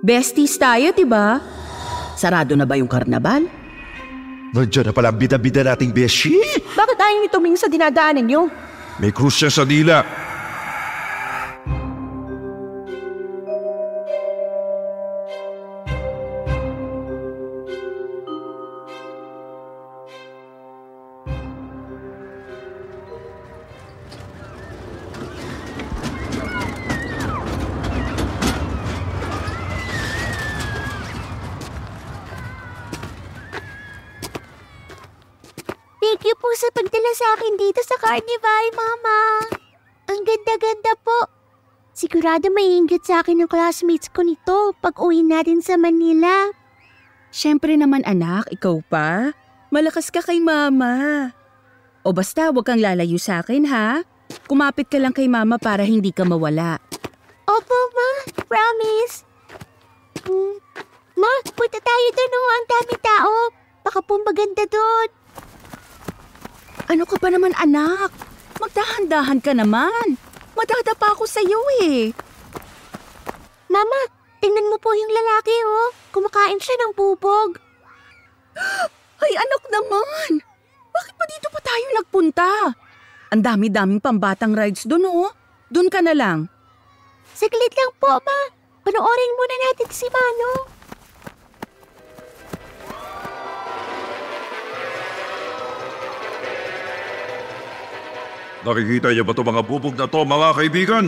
Besties tayo, diba? Sarado na ba yung karnabal? Nandiyan na pala ang bida-bida nating beshi. Bakit ayaw niyo tumingin sa dinadaanan niyo? May krus siya sa dila. Po sa akin dito sa Carnival, Mama. Ang ganda-ganda po. Sigurado maiinggit sa akin ng classmates ko nito pag uwi natin sa Manila. Siyempre naman anak, ikaw pa. Malakas ka kay mama. O basta huwag kang lalayo sa akin ha. Kumapit ka lang kay mama para hindi ka mawala. Opo, Ma. Promise. Hmm. Ma, punta tayo doon oh. Ang dami tao. Baka po maganda doon. Ano ka ba naman anak? Magdahan-dahan ka naman. Madadapa ako sa iyo eh. Mama, tingnan mo po yung lalaki oh. Kumakain siya ng bubog. Ay anak naman! Bakit pa dito pa tayo nagpunta? Ang dami-daming pambatang rides doon oh. Doon ka na lang. Saglit lang po, Ma. Panoorin muna natin si Mano. Nakikita niyo ba ito mga bubog na to mga kaibigan?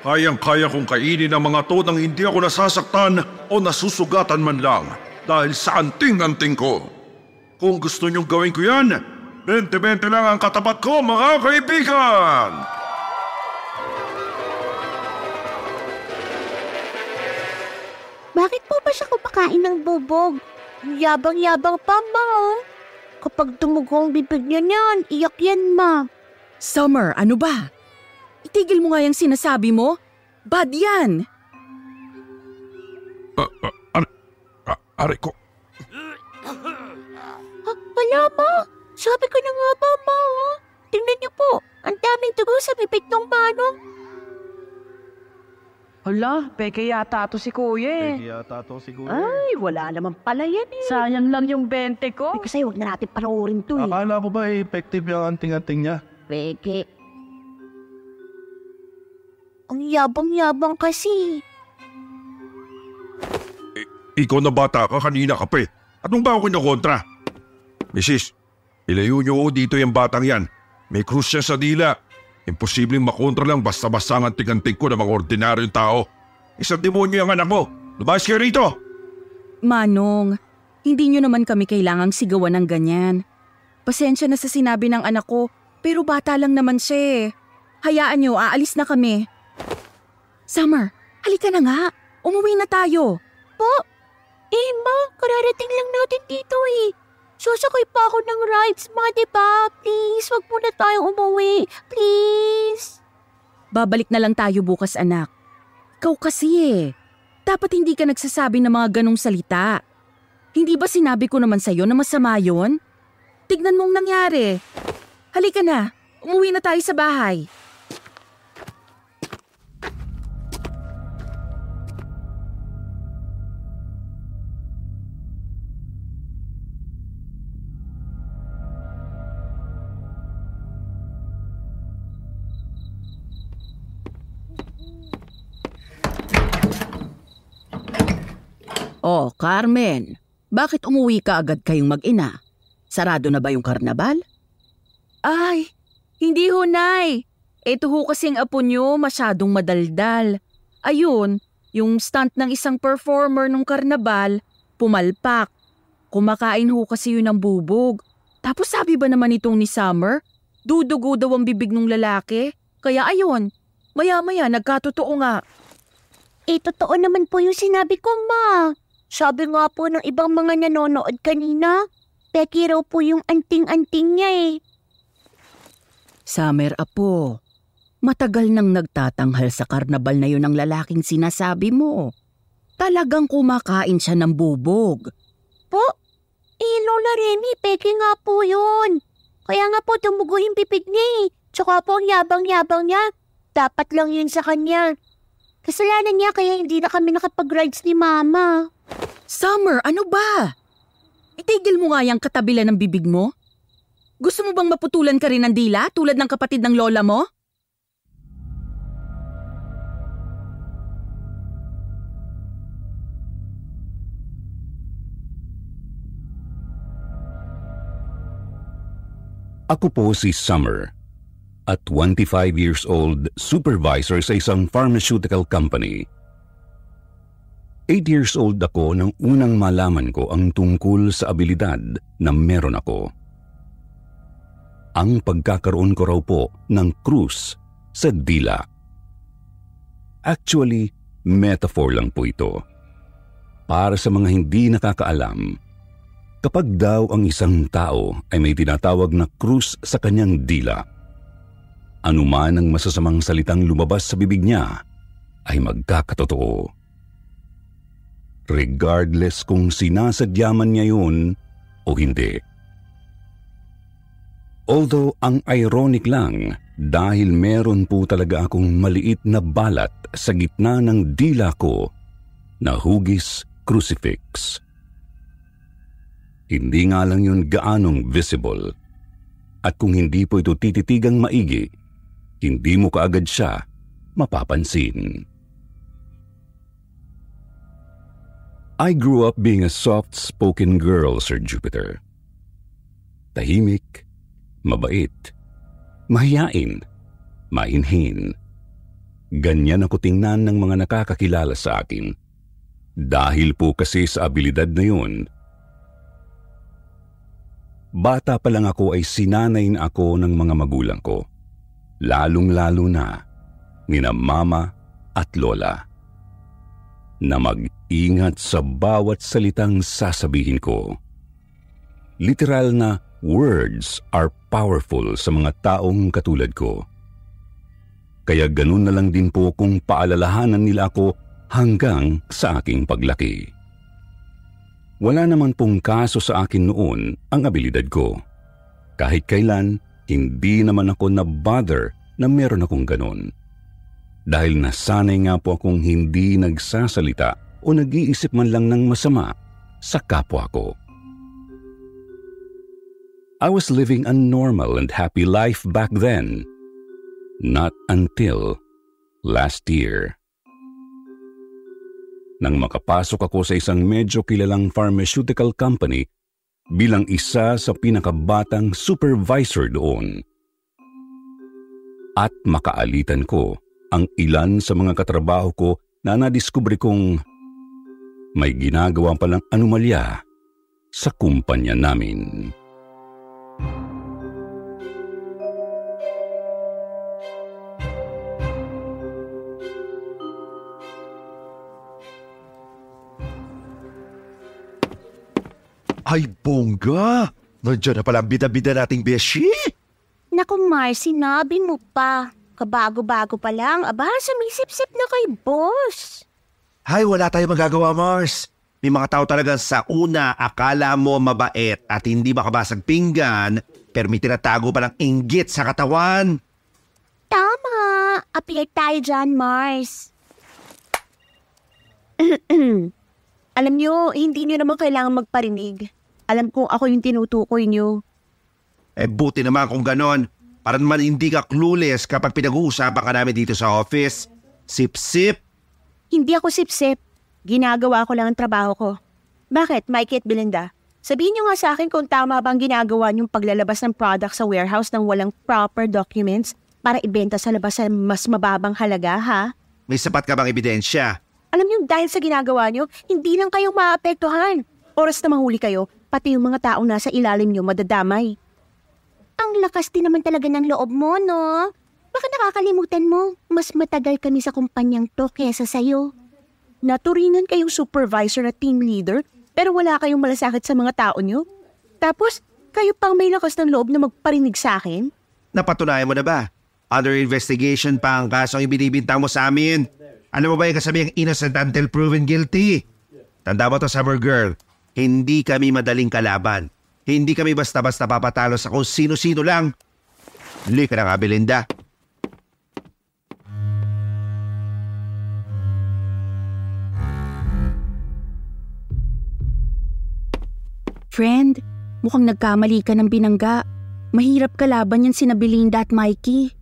Kayang-kaya kong kainin ang mga to nang hindi ako nasasaktan o nasusugatan man lang dahil sa anting-anting ko. Kung gusto niyong gawin ko yan, 20-20 lang ang katapat ko mga kaibigan! Bakit po ba siya kumakain ng bubog? Ang Yabang-yabang pa, Ma. oh. Kapag tumugo ang bibig niya niyan, iyak yan, Ma. Summer, ano ba? Itigil mo nga yung sinasabi mo. Bad yan. Aray ko, Ha, wala, Ma. Sabi ko na nga ba, Ma, oh. Tingnan niyo po, ang daming dugo sa bibig ng manong. Hala, peke yata to si kuya eh. yata to siguro. Ay, wala naman pala yan eh. Sayang lang yung 20 ko. Ay, kasi huwag na natin panoorin to eh. Akala ko ba eh, effective yung anting-anting niya? Peke. Ang yabang-yabang kasi. ikaw na bata ka kanina ka pa eh. Anong ba ako kinokontra? Mrs., ilayo niyo ako dito yung batang yan. May krus siya sa dila. Imposibleng makontra lang basta-basta ang anting-anting ko ng mga ordinaryong tao. Isang demonyo yung anak mo. Lumayas kayo rito! Manong, hindi nyo naman kami kailangang sigawan ng ganyan. Pasensya na sa sinabi ng anak ko, pero bata lang naman siya eh. Hayaan nyo, aalis na kami. Summer, halika na nga. Umuwi na tayo. Po? Eh, Ma, kararating lang natin dito eh. Susakay pa ako ng rides, Ma, di ba? Please, wag muna tayo umuwi. Please. Babalik na lang tayo bukas anak. Ikaw kasi eh. Dapat hindi ka nagsasabi ng mga ganong salita. Hindi ba sinabi ko naman sa'yo na masama yon? Tignan mong nangyari. Halika na, umuwi na tayo sa bahay. Oh, Carmen. Bakit umuwi ka agad kayong mag-ina? Sarado na ba yung karnabal? Ay, hindi ho, Nay. Ito ho kasing apo nyo masyadong madaldal. Ayun, yung stunt ng isang performer nung karnabal, pumalpak. Kumakain ho kasi yun ng bubog. Tapos sabi ba naman itong ni Summer, dudugo daw ang bibig ng lalaki? Kaya ayun, Maya-maya, nagkatotoo nga. Eh, totoo naman po yung sinabi ko, ma. Sabi nga po ng ibang mga nanonood kanina, peki raw po yung anting-anting niya eh. Summer Apo, matagal nang nagtatanghal sa karnabal na yun ang lalaking sinasabi mo. Talagang kumakain siya ng bubog. Po? Eh, Lola Remy, peki nga po yun. Kaya nga po tumugo yung pipig niya eh. Tsaka po ang yabang-yabang niya. Dapat lang yun sa kanya. Kasalanan niya kaya hindi na kami nakapag-rides ni Mama. Summer, ano ba? Itigil mo nga yung katabilan ng bibig mo. Gusto mo bang maputulan ka rin ng dila tulad ng kapatid ng lola mo? Ako po si Summer. At 25 years old, supervisor sa isang pharmaceutical company. 8 years old ako nang unang malaman ko ang tungkol sa abilidad na meron ako. Ang pagkakaroon ko raw po ng krus sa dila. Actually, metaphor lang po ito. Para sa mga hindi nakakaalam, Kapag daw ang isang tao ay may tinatawag na krus sa kanyang dila, anuman ang masasamang salitang lumabas sa bibig niya ay magkakatotoo. Regardless kung sinasadya man niya yun o hindi. Although ang ironic lang dahil meron po talaga akong maliit na balat sa gitna ng dila ko na hugis crucifix. Hindi nga lang yun gaanong visible. At kung hindi po ito tititigang maigi, hindi mo kaagad siya mapapansin. I grew up being a soft-spoken girl, Sir Jupiter. Tahimik, mabait, mahiyain, mainhin. Ganyan ako tingnan ng mga nakakakilala sa akin. Dahil po kasi sa abilidad na yun, Bata pa lang ako ay sinanay na ako ng mga magulang ko. Lalong-lalo na nina mama at lola. Na mag-ingat sa bawat salitang sasabihin ko. Literal na words are powerful sa mga taong katulad ko. Kaya ganun na lang din po kung paalalahanan nila ako hanggang sa aking paglaki. Wala naman pong kaso sa akin noon ang abilidad ko. Kahit kailan, hindi naman ako na-bother na meron akong ganon. Dahil nasanay nga po akong hindi nagsasalita o nag-iisip man lang ng masama sa kapwa ko. I was living a normal and happy life back then. Not until last year. Nang makapasok ako sa isang medyo kilalang pharmaceutical company bilang isa sa pinakabatang supervisor doon. At makaalitan ko ang ilan sa mga katrabaho ko na nadiskubre kong may ginagawa palang anomalya sa kumpanya namin. Ay, bongga! Nandiyan na pala ang bida-bida nating beshi! Naku, Mars, sinabi mo pa. Kabago-bago pa lang, aba, sumisip-sip na kay boss. Hay, wala tayong magagawa, Mars. May mga tao talaga sa una akala mo mabait at hindi makabasag pinggan, pero may tinatago pa ng inggit sa katawan. Tama. Appear tayo dyan, Mars. Alam nyo, hindi nyo naman kailangan magparinig. Alam kong ako yung tinutukoy nyo. Eh buti naman kung ganon. Para naman hindi ka clueless kapag pinag-uusapan ka namin dito sa office. Sip-sip. Hindi ako sip-sip. Ginagawa ko lang ang trabaho ko. Bakit, Mikey at Belinda? Sabihin nyo nga sa akin kung tama bang ginagawa nyong paglalabas ng product sa warehouse ng walang proper documents para ibenta sa labas sa mas mababang halaga, ha? May sapat ka bang ebidensya? Alam niyo, dahil sa ginagawa niyo, hindi lang kayong maapektuhan. Oras na mahuli kayo, pati yung mga taong nasa ilalim niyo madadamay. Ang lakas din naman talaga ng loob mo, no? Baka nakakalimutan mo, mas matagal kami sa kumpanyang to kesa sa'yo. Naturingan kayong supervisor at team leader, pero wala kayong malasakit sa mga tao nyo? Tapos, kayo pang may lakas ng loob na magparinig sa akin? Napatunayan mo na ba? Under investigation pa ang kasong ibinibintang mo sa amin. Ano mo ba yung kasabihang innocent until proven guilty? Tanda mo to, Summer Girl. Hindi kami madaling kalaban. Hindi kami basta-basta papatalo sa kung sino-sino lang. Huli ka na nga, Belinda. Friend, mukhang nagkamali ka ng binangga. Mahirap kalaban yan sina Belinda at Mikey.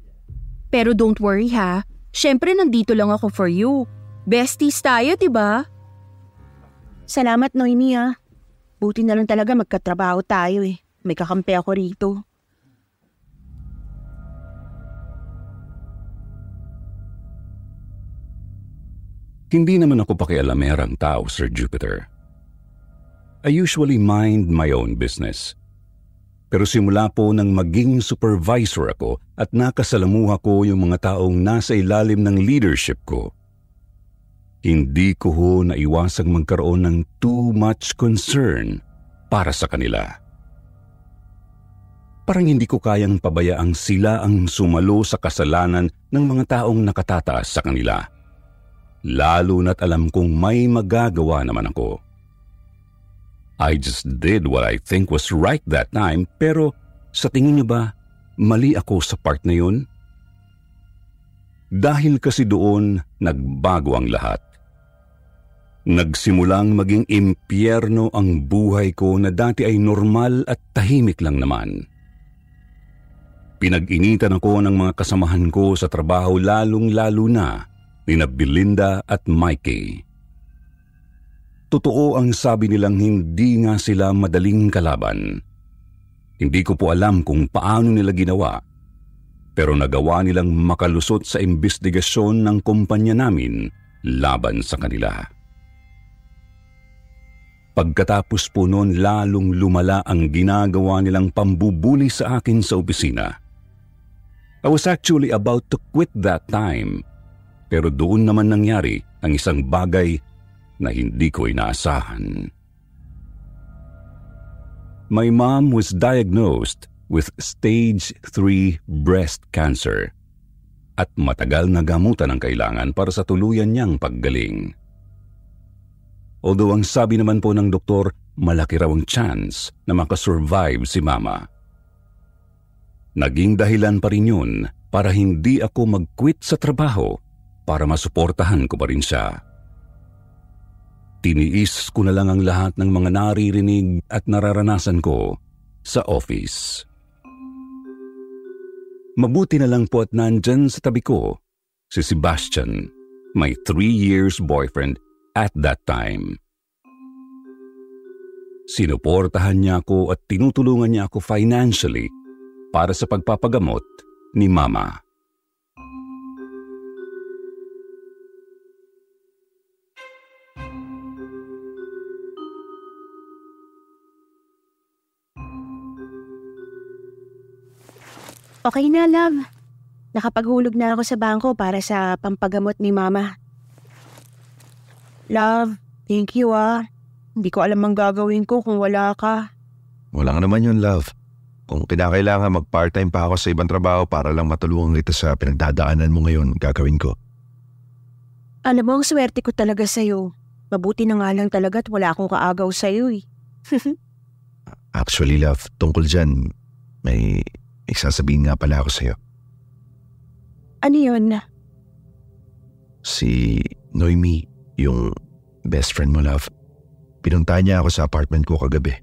Pero don't worry ha, syempre nandito lang ako for you. Besties tayo, di ba? Salamat, Noemi ah. Buti na lang talaga magkatrabaho tayo eh. May kakampi ako rito. Hindi naman ako pakialamerang tao, Sir Jupiter. I usually mind my own business. Pero simula po nang maging supervisor ako at nakasalamuha ko yung mga taong nasa ilalim ng leadership ko, hindi ko ho naiwasang magkaroon ng too much concern para sa kanila. Parang hindi ko kayang pabayaang sila ang sumalo sa kasalanan ng mga taong nakatataas sa kanila. Lalo na't alam kong may magagawa naman ako. I just did what I think was right that time pero sa tingin niyo ba mali ako sa part na yun? Dahil kasi doon nagbago ang lahat. Nagsimulang maging impyerno ang buhay ko na dati ay normal at tahimik lang naman. Pinag-initan ako ng mga kasamahan ko sa trabaho lalong-lalo na ni Belinda at Mikey. Totoo ang sabi nilang hindi nga sila madaling kalaban. Hindi ko po alam kung paano nila ginawa, pero nagawa nilang makalusot sa imbestigasyon ng kumpanya namin laban sa kanila. Pagkatapos po noon lalong lumala ang ginagawa nilang pambubuli sa akin sa opisina. I was actually about to quit that time pero doon naman nangyari ang isang bagay na hindi ko inaasahan. My mom was diagnosed with stage 3 breast cancer at matagal na gamutan ang kailangan para sa tuluyan niyang paggaling. Although ang sabi naman po ng doktor, malaki raw ang chance na makasurvive si mama. Naging dahilan pa rin yun para hindi ako mag-quit sa trabaho para masuportahan ko pa rin siya. Tiniis ko na lang ang lahat ng mga naririnig at nararanasan ko sa office. Mabuti na lang po at nandyan sa tabi ko si Sebastian, my three years boyfriend at that time. Sinuportahan niya ako at tinutulungan niya ako financially para sa pagpapagamot ni Mama. Okay na, love. Nakapaghulog na ako sa bangko para sa pampagamot ni mama. Love, thank you ah. Hindi ko alam ang gagawin ko kung wala ka. Wala nga naman yun, love. Kung kinakailangan mag-part-time pa ako sa ibang trabaho para lang matulungan kita sa pinagdadaanan mo ngayon, gagawin ko. Alam mo, ang swerte ko talaga sa'yo. Mabuti na nga lang talaga at wala akong kaagaw sa'yo eh. Actually, love, tungkol dyan, may isasabihin nga pala ako sa'yo. Ano yun? Si Noemi, yung best friend mo, love. Niya ako sa apartment ko kagabi.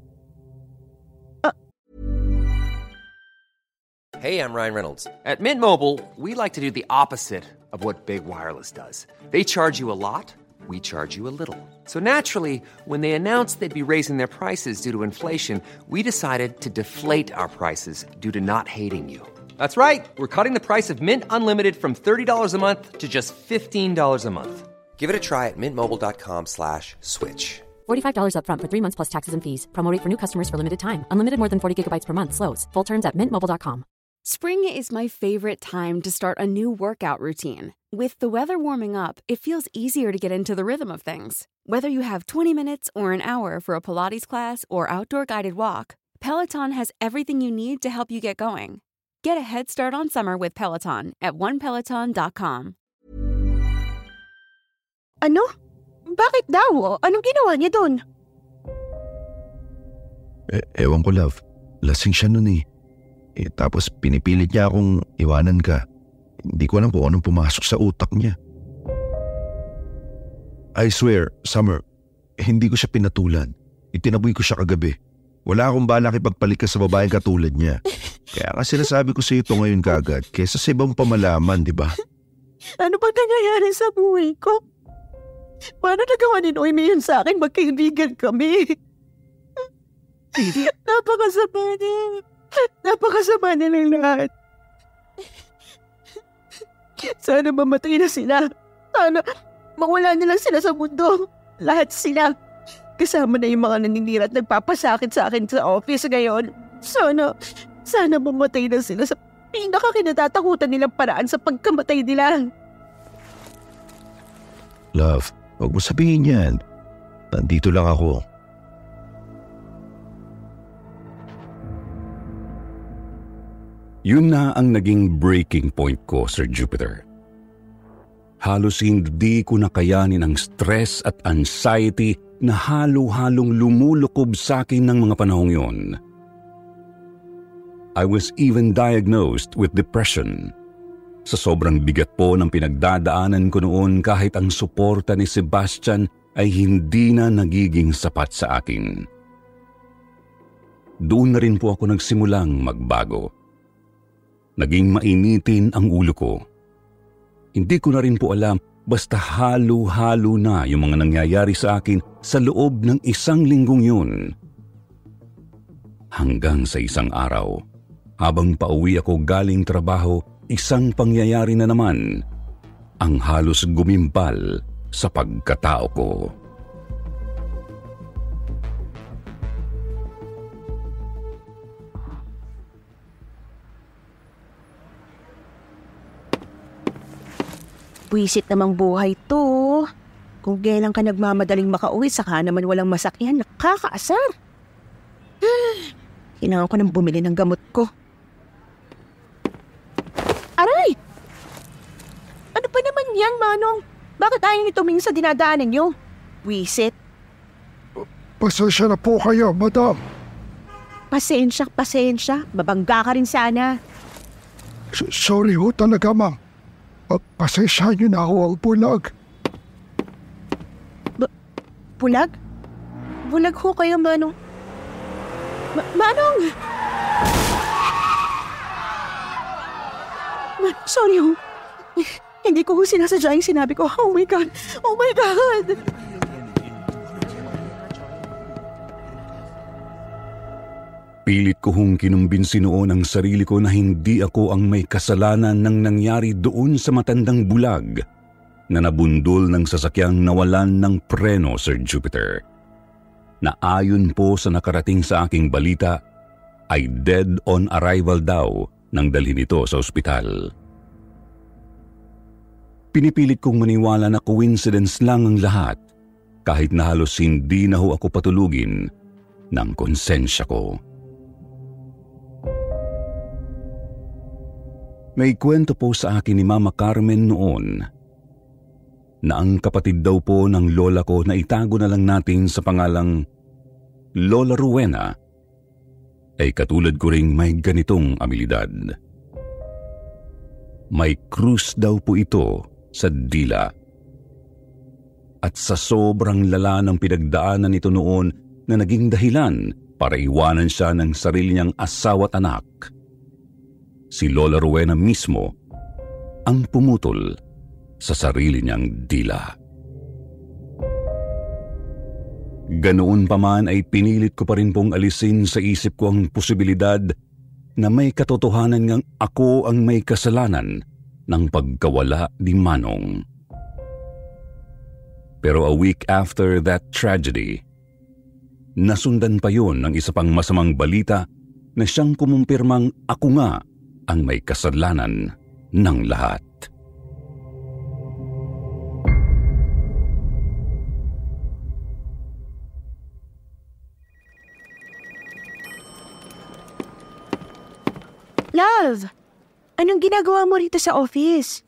Hey, I'm Ryan Reynolds. At Mint Mobile, we like to do the opposite of what Big Wireless does. They charge you a lot, we charge you a little. So naturally, when they announced they'd be raising their prices due to inflation, we decided to deflate our prices due to not hating you. That's right. We're cutting the price of Mint Unlimited from $30 a month to just $15 a month. Give it a try at mintmobile.com slash switch. $45 upfront for three months plus taxes and fees. Promo rate for new customers for limited time. Unlimited more than 40 gigabytes per month. Slows. Full terms at mintmobile.com. Spring is my favorite time to start a new workout routine. With the weather warming up, it feels easier to get into the rhythm of things. Whether you have 20 minutes or an hour for a Pilates class or outdoor guided walk, Peloton has everything you need to help you get going. Get a head start on summer with Peloton at onepeloton.com. Ano? Bakit daw? Anong ginawa niya doon? E- ewan ko, love. Lasing siya nun eh. eh. Tapos pinipilit niya akong iwanan ka. Hindi ko alam kung anong pumasok sa utak niya. I swear, Summer, hindi ko siya pinatulan. Itinaboy ko siya kagabi. Wala akong balak ipagpalit ka sa babaeng katulad niya. Kaya nga sinasabi ko sa ito ngayon kagad, kesa sa ibang pamalaman, di ba? Ano ba nangyayari sa buhay ko? Paano nagawa ni Noemi yun sa akin? Magkaibigan kami. Napakasama niya. Napakasama nilang lahat. Sana mamatay na sila. Sana mawala na lang sila sa mundo. Lahat sila. Kasama na yung mga naninira at nagpapasakit sa akin sa office ngayon. Sana, sana mamatay na sila sa pinakakinatatakutan nilang paraan sa pagkamatay nila. Love, huwag mo sabihin yan. Nandito lang ako. Yun na ang naging breaking point ko, Sir Jupiter. Halos hindi ko nakayanin ang stress at anxiety na halo-halong lumulukob sa akin ng mga panahong yun. I was even diagnosed with depression. Sa sobrang bigat po ng pinagdadaanan ko noon kahit ang suporta ni Sebastian ay hindi na nagiging sapat sa akin. Doon na rin po ako nagsimulang magbago. Naging mainitin ang ulo ko. Hindi ko na rin po alam basta halo-halo na yung mga nangyayari sa akin sa loob ng isang linggong yun. Hanggang sa isang araw, habang pauwi ako galing trabaho, isang pangyayari na naman ang halos gumimpal sa pagkatao ko. Buisit namang buhay to. Kung kailan ka nagmamadaling makauwi, saka naman walang masakyan, nakakaasar. Kailangan ko nang bumili ng gamot ko. Aray! Ano pa naman yan, Manong? Bakit ayaw niyo tumingin sa dinadaanan niyo? Wisit. Pasensya na po kayo, madam. Pasensya, pasensya. Babangga ka rin sana. S- sorry ho talaga, ma'am. Pasensya niyo na ako ang bulag. Bulag? Bulag ho kayo, Manong. Ma- Manong! Ma- sorry ho. Hindi ko sinasadya yung sinabi ko. Oh my God! Oh my God! Pilit ko hong kinumbinsi noon ang sarili ko na hindi ako ang may kasalanan ng nangyari doon sa matandang bulag na nabundol ng sasakyang nawalan ng preno, Sir Jupiter. Na ayon po sa nakarating sa aking balita, ay dead on arrival daw nang dalhin ito sa ospital. Pinipilit kong maniwala na coincidence lang ang lahat kahit na halos hindi na ho ako patulugin ng konsensya ko. May kwento po sa akin ni Mama Carmen noon na ang kapatid daw po ng lola ko na itago na lang natin sa pangalang Lola Rowena ay katulad ko ring may ganitong abilidad. May krus daw po ito sa dila. At sa sobrang lala ng pinagdaanan nito noon na naging dahilan para iwanan siya ng sarili niyang asawa at anak – si Lola Rowena mismo ang pumutol sa sarili niyang dila. Ganoon pa man ay pinilit ko pa rin pong alisin sa isip ko ang posibilidad na may katotohanan ngang ako ang may kasalanan ng pagkawala ni Manong. Pero a week after that tragedy, nasundan pa yon ng isa pang masamang balita na siyang kumumpirmang ako nga ang may kasalanan ng lahat. Love, anong ginagawa mo rito sa office?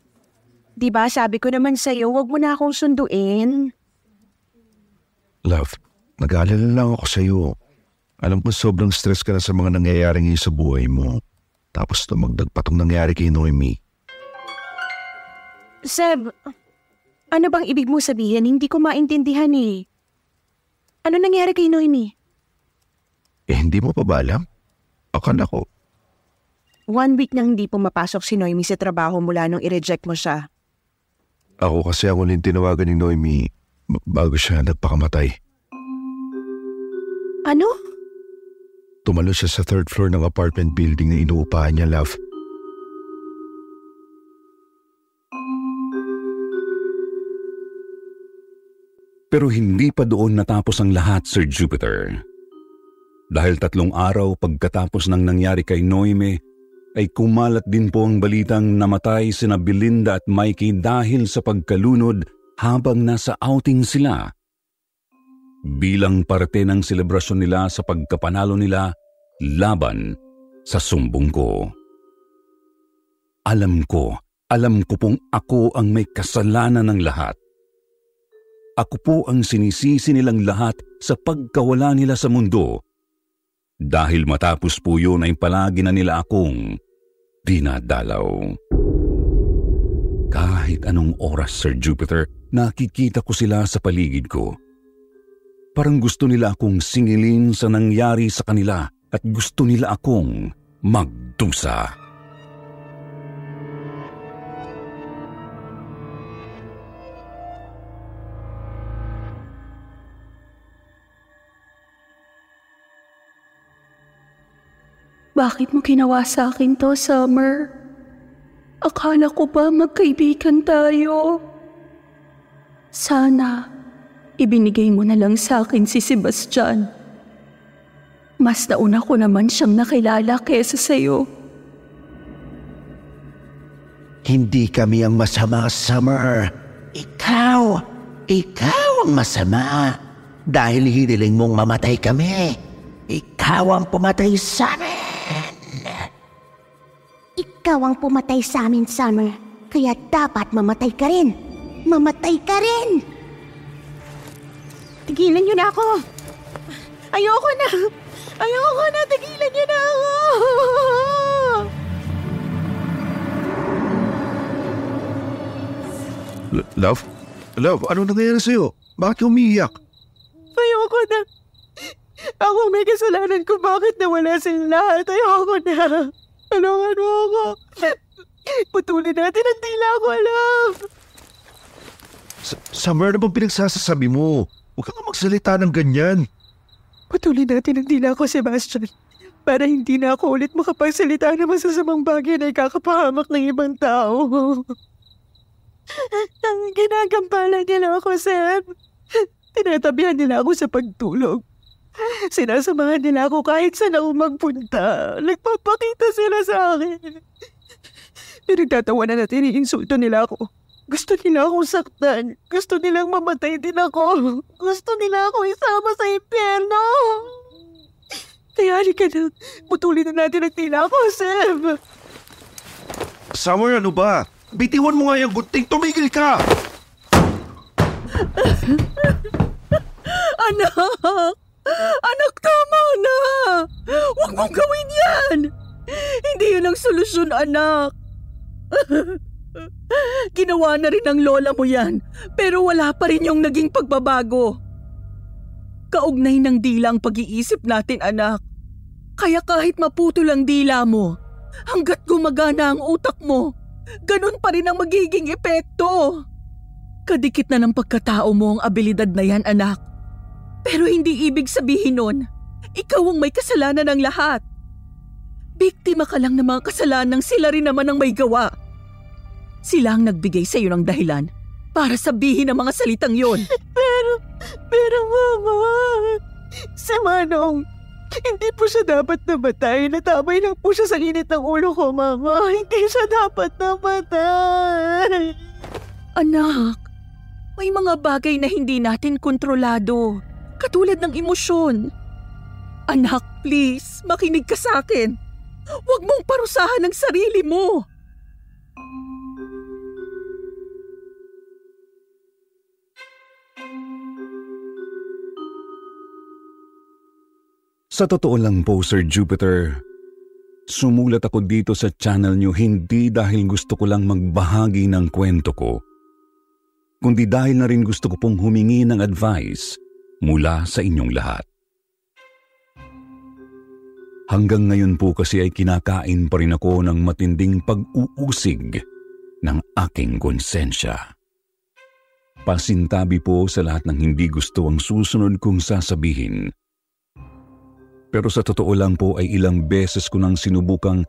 Di ba sabi ko naman sa'yo, wag mo na akong sunduin. Love, nag-aalala lang ako sa iyo. Alam ko sobrang stress ka na sa mga nangyayari ngayon sa buhay mo. Tapos tumagdag pa itong nangyari kay Noemi. Seb, ano bang ibig mo sabihin? Hindi ko maintindihan eh. Ano nangyari kay Noemi? Eh hindi mo pa ba alam? Akala ko, One week nang hindi pumapasok si Noemi sa trabaho mula nung i-reject mo siya. ako kasi ang huling tinawagan ni Noemi bago siya nagpakamatay. Ano? Tumalo siya sa third floor ng apartment building na inuupahan niya, love. Pero hindi pa doon natapos ang lahat, Sir Jupiter. Dahil tatlong araw pagkatapos ng nangyari kay Noime, ay kumalat din po ang balitang namatay sina Belinda at Mikey dahil sa pagkalunod habang nasa outing sila. Bilang parte ng selebrasyon nila sa pagkapanalo nila laban sa sumbong ko. Alam ko, alam ko pong ako ang may kasalanan ng lahat. Ako po ang sinisisi nilang lahat sa pagkawala nila sa mundo. Dahil matapos po yun ay palagi na nila akong dinadalaw. Kahit anong oras, Sir Jupiter, nakikita ko sila sa paligid ko. Parang gusto nila akong singilin sa nangyari sa kanila at gusto nila akong magdusa. Bakit mo ginawa sa akin to, Summer? Akala ko ba magkaibigan tayo? Sana, ibinigay mo na lang sa akin si Sebastian. Mas nauna ko naman siyang nakilala kesa sa'yo. Hindi kami ang masama, Summer. Ikaw, ikaw ang masama. Dahil hiniling mong mamatay kami. Ikaw ang pumatay sa amin. Ikaw ang pumatay sa amin, Summer. Kaya dapat mamatay ka rin. Mamatay ka rin! Tigilan niyo na ako! Ayoko na! Ayoko na! Tigilan niyo na ako! L- love? Love, ano nangyayari sa'yo? Bakit ka umiiyak? Ayoko na! Ako may kasalanan ko bakit nawala silang lahat. Ayoko na! Tulungan mo ako! Putulin natin ang tila ko, love! S- Summer, ano bang pinagsasasabi mo? Huwag ka magsalita ng ganyan. Putulin natin ang tila ko, Sebastian. Para hindi na ako ulit makapagsalita ng masasamang bagay na ikakapahamak ng ibang tao. Ginagampalan nila ako, Sam. Tinatabihan nila ako sa pagtulog. Sinasamahan nila ako kahit saan ako magpunta. Nagpapakita sila sa akin. Pinagtatawanan at iniinsulto nila ako. Gusto nila akong saktan. Gusto nilang mamatay din ako. Gusto nila ako isama sa impyerno. Kaya halika na. Putulin na natin ang tila ko, Sam. Summer, ano ba? Bitiwan mo nga yung gunting. Tumigil ka! Anak! Anak, tama na! Huwag mong gawin yan! Hindi yun ang solusyon, anak. Ginawa na rin ng lola mo yan, pero wala pa rin yung naging pagbabago. Kaugnay ng dila ang pag-iisip natin, anak. Kaya kahit maputol ang dila mo, hanggat gumagana ang utak mo, ganun pa rin ang magiging epekto. Kadikit na ng pagkatao mo ang abilidad na yan, anak. Pero hindi ibig sabihin nun, ikaw ang may kasalanan ng lahat. Biktima ka lang ng mga kasalanan sila rin naman ang may gawa. Sila ang nagbigay sa iyo ng dahilan para sabihin ang mga salitang yon. Pero, pero mama, si Manong, Hindi po siya dapat namatay. Natamay lang po siya sa init ng ulo ko, Mama. Hindi siya dapat namatay. Anak, may mga bagay na hindi natin kontrolado. Katulad ng emosyon. Anak, please, makinig ka sa akin. Huwag mong parusahan ang sarili mo. Sa totoo lang po, Sir Jupiter, sumulat ako dito sa channel niyo hindi dahil gusto ko lang magbahagi ng kwento ko, kundi dahil na rin gusto ko pong humingi ng advice mula sa inyong lahat. Hanggang ngayon po kasi ay kinakain pa rin ako ng matinding pag-uusig ng aking konsensya. Pasintabi po sa lahat ng hindi gusto ang susunod kong sasabihin – pero sa totoo lang po ay ilang beses ko nang sinubukang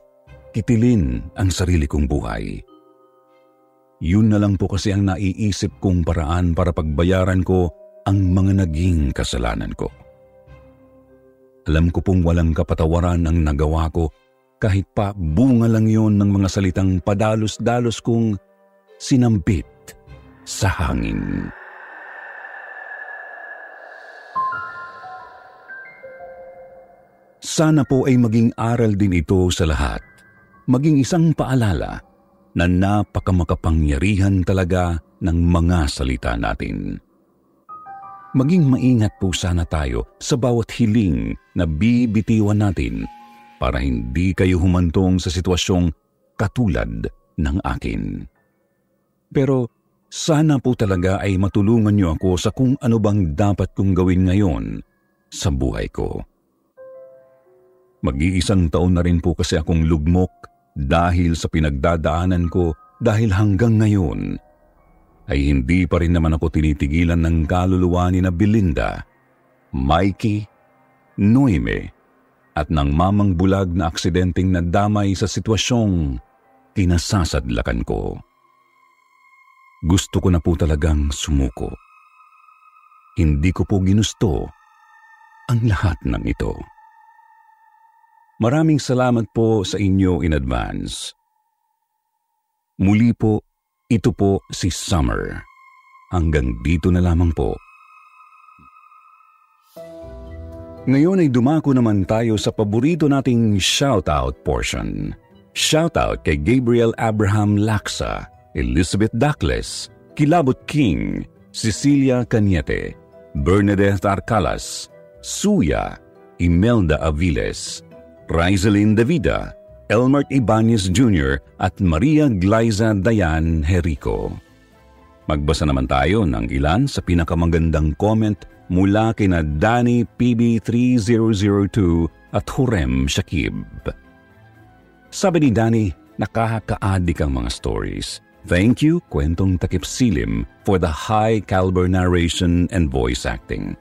kitilin ang sarili kong buhay. Yun na lang po kasi ang naiisip kong paraan para pagbayaran ko ang mga naging kasalanan ko. Alam ko pong walang kapatawaran ang nagawa ko kahit pa bunga lang yon ng mga salitang padalos-dalos kong sinambit sa hangin. Sana po ay maging aral din ito sa lahat. Maging isang paalala na napakamakapangyarihan talaga ng mga salita natin. Maging maingat po sana tayo sa bawat hiling na bibitiwan natin para hindi kayo humantong sa sitwasyong katulad ng akin. Pero sana po talaga ay matulungan niyo ako sa kung ano bang dapat kong gawin ngayon sa buhay ko. Mag-iisang taon na rin po kasi akong lugmok dahil sa pinagdadaanan ko dahil hanggang ngayon ay hindi pa rin naman ako tinitigilan ng kaluluwa ni na Belinda, Mikey, Noime at ng mamang bulag na aksidenteng nadamay sa sitwasyong kinasasadlakan ko. Gusto ko na po talagang sumuko. Hindi ko po ginusto ang lahat ng ito. Maraming salamat po sa inyo in advance. Muli po, ito po si Summer. Hanggang dito na lamang po. Ngayon ay dumako naman tayo sa paborito nating shoutout portion. Shoutout kay Gabriel Abraham Laksa, Elizabeth Dacles, Kilabot King, Cecilia Cañete, Bernadette Arcalas, Suya, Imelda Aviles, Rizelin Davida, Elmart Ibanez Jr. at Maria Glyza Dayan Herico. Magbasa naman tayo ng ilan sa pinakamagandang comment mula kina Danny PB3002 at Hurem Shakib. Sabi ni Danny, nakakaadik ang mga stories. Thank you, Kwentong Takip Silim, for the high caliber narration and voice acting.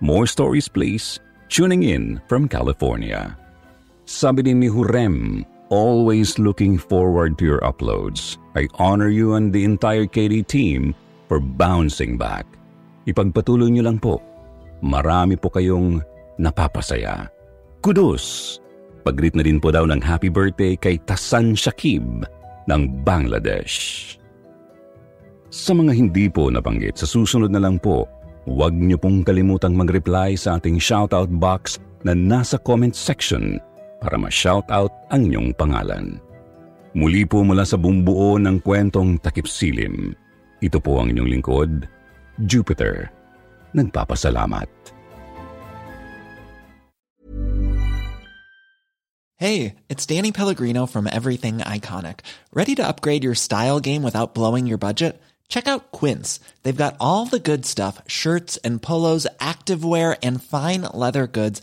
More stories, please. Tuning in from California. Sabi din ni Hurem, always looking forward to your uploads. I honor you and the entire KD team for bouncing back. Ipagpatuloy niyo lang po. Marami po kayong napapasaya. Kudos! Pagrit na din po daw ng happy birthday kay Tasan Shakib ng Bangladesh. Sa mga hindi po nabanggit, sa susunod na lang po, huwag niyo pong kalimutang mag-reply sa ating shoutout box na nasa comment section para ma-shoutout ang inyong pangalan. Muli po mula sa bumbuo ng kwentong takip silim. Ito po ang inyong lingkod, Jupiter. Nagpapasalamat. Hey, it's Danny Pellegrino from Everything Iconic. Ready to upgrade your style game without blowing your budget? Check out Quince. They've got all the good stuff shirts and polos, activewear, and fine leather goods